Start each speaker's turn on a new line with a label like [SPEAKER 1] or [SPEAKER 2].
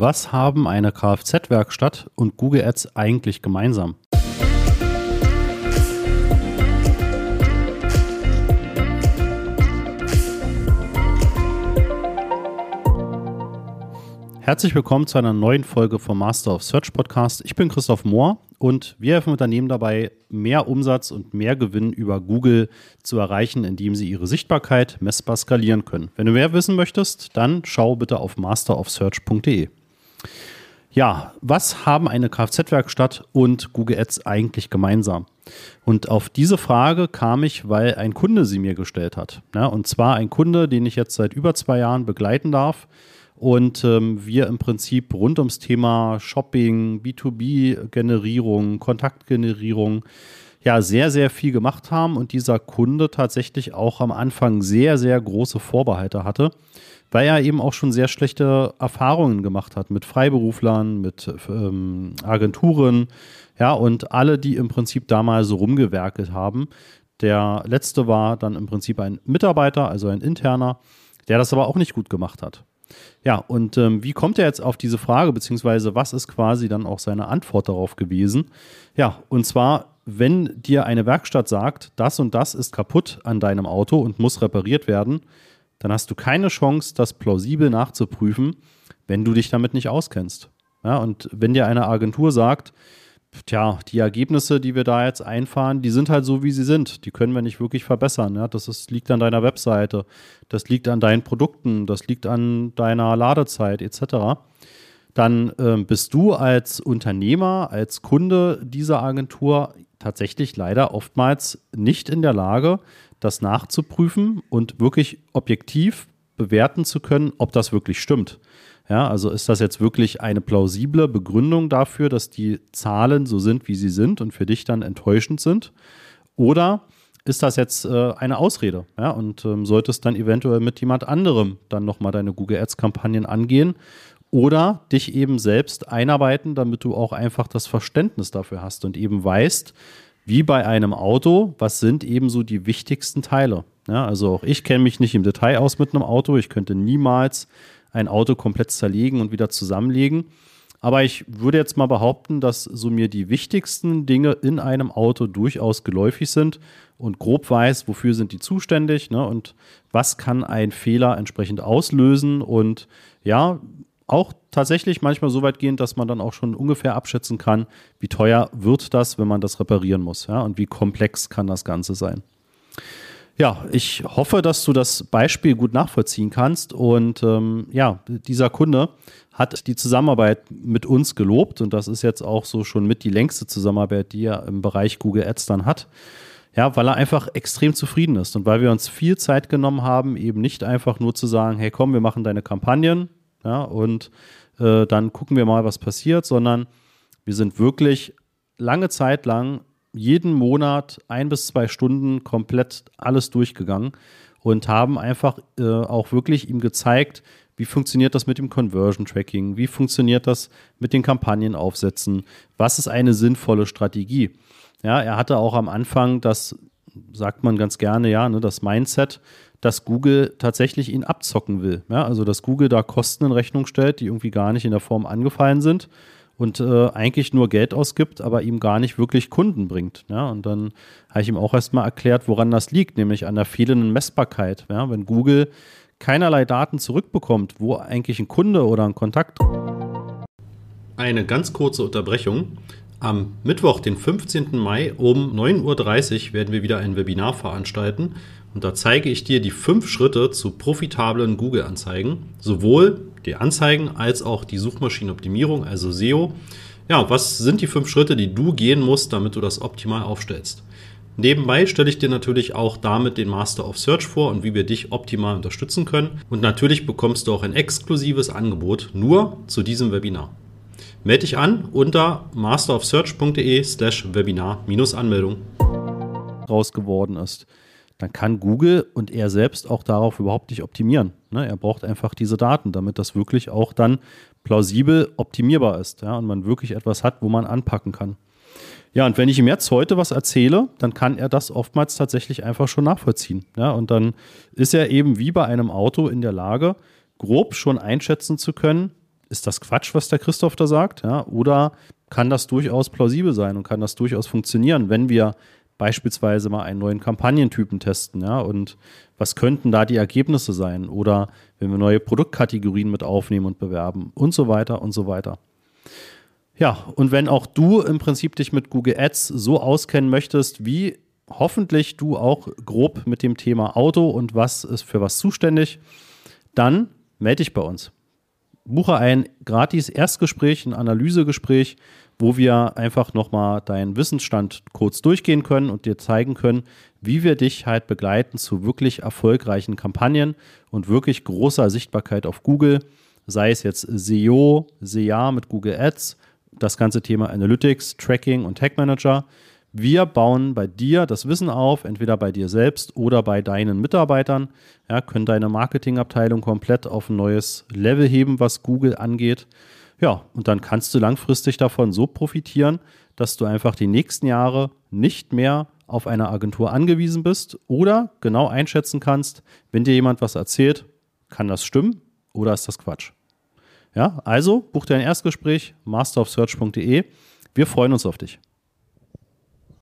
[SPEAKER 1] Was haben eine Kfz-Werkstatt und Google Ads eigentlich gemeinsam? Herzlich willkommen zu einer neuen Folge vom Master of Search Podcast. Ich bin Christoph Mohr und wir helfen Unternehmen dabei, mehr Umsatz und mehr Gewinn über Google zu erreichen, indem sie ihre Sichtbarkeit messbar skalieren können. Wenn du mehr wissen möchtest, dann schau bitte auf masterofsearch.de. Ja, was haben eine Kfz-Werkstatt und Google Ads eigentlich gemeinsam? Und auf diese Frage kam ich, weil ein Kunde sie mir gestellt hat. Ja, und zwar ein Kunde, den ich jetzt seit über zwei Jahren begleiten darf und ähm, wir im Prinzip rund ums Thema Shopping, B2B-Generierung, Kontaktgenerierung ja sehr, sehr viel gemacht haben und dieser Kunde tatsächlich auch am Anfang sehr, sehr große Vorbehalte hatte weil er eben auch schon sehr schlechte Erfahrungen gemacht hat mit Freiberuflern, mit ähm, Agenturen, ja, und alle, die im Prinzip damals so rumgewerkelt haben. Der letzte war dann im Prinzip ein Mitarbeiter, also ein interner, der das aber auch nicht gut gemacht hat. Ja, und ähm, wie kommt er jetzt auf diese Frage, beziehungsweise was ist quasi dann auch seine Antwort darauf gewesen? Ja, und zwar, wenn dir eine Werkstatt sagt, das und das ist kaputt an deinem Auto und muss repariert werden, dann hast du keine Chance, das plausibel nachzuprüfen, wenn du dich damit nicht auskennst. Ja, und wenn dir eine Agentur sagt, tja, die Ergebnisse, die wir da jetzt einfahren, die sind halt so, wie sie sind. Die können wir nicht wirklich verbessern. Ja? Das ist, liegt an deiner Webseite, das liegt an deinen Produkten, das liegt an deiner Ladezeit etc. Dann äh, bist du als Unternehmer, als Kunde dieser Agentur tatsächlich leider oftmals nicht in der Lage, das nachzuprüfen und wirklich objektiv bewerten zu können, ob das wirklich stimmt. Ja, also ist das jetzt wirklich eine plausible Begründung dafür, dass die Zahlen so sind, wie sie sind und für dich dann enttäuschend sind? Oder ist das jetzt äh, eine Ausrede? Ja, und ähm, solltest dann eventuell mit jemand anderem dann nochmal deine Google Ads-Kampagnen angehen oder dich eben selbst einarbeiten, damit du auch einfach das Verständnis dafür hast und eben weißt, wie bei einem Auto, was sind eben so die wichtigsten Teile? Ja, also auch ich kenne mich nicht im Detail aus mit einem Auto. Ich könnte niemals ein Auto komplett zerlegen und wieder zusammenlegen. Aber ich würde jetzt mal behaupten, dass so mir die wichtigsten Dinge in einem Auto durchaus geläufig sind und grob weiß, wofür sind die zuständig ne, und was kann ein Fehler entsprechend auslösen. Und ja, auch tatsächlich manchmal so weit gehend, dass man dann auch schon ungefähr abschätzen kann, wie teuer wird das, wenn man das reparieren muss, ja, und wie komplex kann das Ganze sein. Ja, ich hoffe, dass du das Beispiel gut nachvollziehen kannst. Und ähm, ja, dieser Kunde hat die Zusammenarbeit mit uns gelobt und das ist jetzt auch so schon mit die längste Zusammenarbeit, die er im Bereich Google Ads dann hat. Ja, weil er einfach extrem zufrieden ist und weil wir uns viel Zeit genommen haben, eben nicht einfach nur zu sagen, hey komm, wir machen deine Kampagnen, ja, und äh, dann gucken wir mal, was passiert, sondern wir sind wirklich lange Zeit lang jeden Monat ein bis zwei Stunden komplett alles durchgegangen und haben einfach äh, auch wirklich ihm gezeigt, wie funktioniert das mit dem Conversion Tracking, wie funktioniert das mit den Kampagnen aufsetzen, was ist eine sinnvolle Strategie. Ja, er hatte auch am Anfang das, sagt man ganz gerne, ja, ne, das Mindset, dass Google tatsächlich ihn abzocken will. Ja, also dass Google da Kosten in Rechnung stellt, die irgendwie gar nicht in der Form angefallen sind und äh, eigentlich nur Geld ausgibt, aber ihm gar nicht wirklich Kunden bringt. Ja, und dann habe ich ihm auch erstmal erklärt, woran das liegt, nämlich an der fehlenden Messbarkeit. Ja, wenn Google keinerlei Daten zurückbekommt, wo eigentlich ein Kunde oder ein Kontakt.
[SPEAKER 2] Eine ganz kurze Unterbrechung. Am Mittwoch, den 15. Mai um 9.30 Uhr werden wir wieder ein Webinar veranstalten und da zeige ich dir die fünf Schritte zu profitablen Google-Anzeigen, sowohl die Anzeigen als auch die Suchmaschinenoptimierung, also SEO. Ja, was sind die fünf Schritte, die du gehen musst, damit du das optimal aufstellst? Nebenbei stelle ich dir natürlich auch damit den Master of Search vor und wie wir dich optimal unterstützen können. Und natürlich bekommst du auch ein exklusives Angebot nur zu diesem Webinar. Melde dich an unter masterofsearch.de slash Webinar-Anmeldung.
[SPEAKER 1] Raus geworden ist, dann kann Google und er selbst auch darauf überhaupt nicht optimieren. Ne? Er braucht einfach diese Daten, damit das wirklich auch dann plausibel optimierbar ist ja? und man wirklich etwas hat, wo man anpacken kann. Ja, und wenn ich ihm jetzt heute was erzähle, dann kann er das oftmals tatsächlich einfach schon nachvollziehen. Ja, und dann ist er eben wie bei einem Auto in der Lage, grob schon einschätzen zu können, ist das Quatsch, was der Christoph da sagt? Ja? Oder kann das durchaus plausibel sein und kann das durchaus funktionieren, wenn wir beispielsweise mal einen neuen Kampagnentypen testen, ja, und was könnten da die Ergebnisse sein oder wenn wir neue Produktkategorien mit aufnehmen und bewerben und so weiter und so weiter. Ja, und wenn auch du im Prinzip dich mit Google Ads so auskennen möchtest, wie hoffentlich du auch grob mit dem Thema Auto und was ist für was zuständig, dann melde dich bei uns. Buche ein gratis Erstgespräch, ein Analysegespräch, wo wir einfach nochmal deinen Wissensstand kurz durchgehen können und dir zeigen können, wie wir dich halt begleiten zu wirklich erfolgreichen Kampagnen und wirklich großer Sichtbarkeit auf Google, sei es jetzt SEO, SEA mit Google Ads, das ganze Thema Analytics, Tracking und Tag Manager. Wir bauen bei dir das Wissen auf, entweder bei dir selbst oder bei deinen Mitarbeitern. Ja, können deine Marketingabteilung komplett auf ein neues Level heben, was Google angeht. Ja, und dann kannst du langfristig davon so profitieren, dass du einfach die nächsten Jahre nicht mehr auf eine Agentur angewiesen bist oder genau einschätzen kannst, wenn dir jemand was erzählt, kann das stimmen oder ist das Quatsch. Ja, also buch dein Erstgespräch masterofsearch.de. Wir freuen uns auf dich.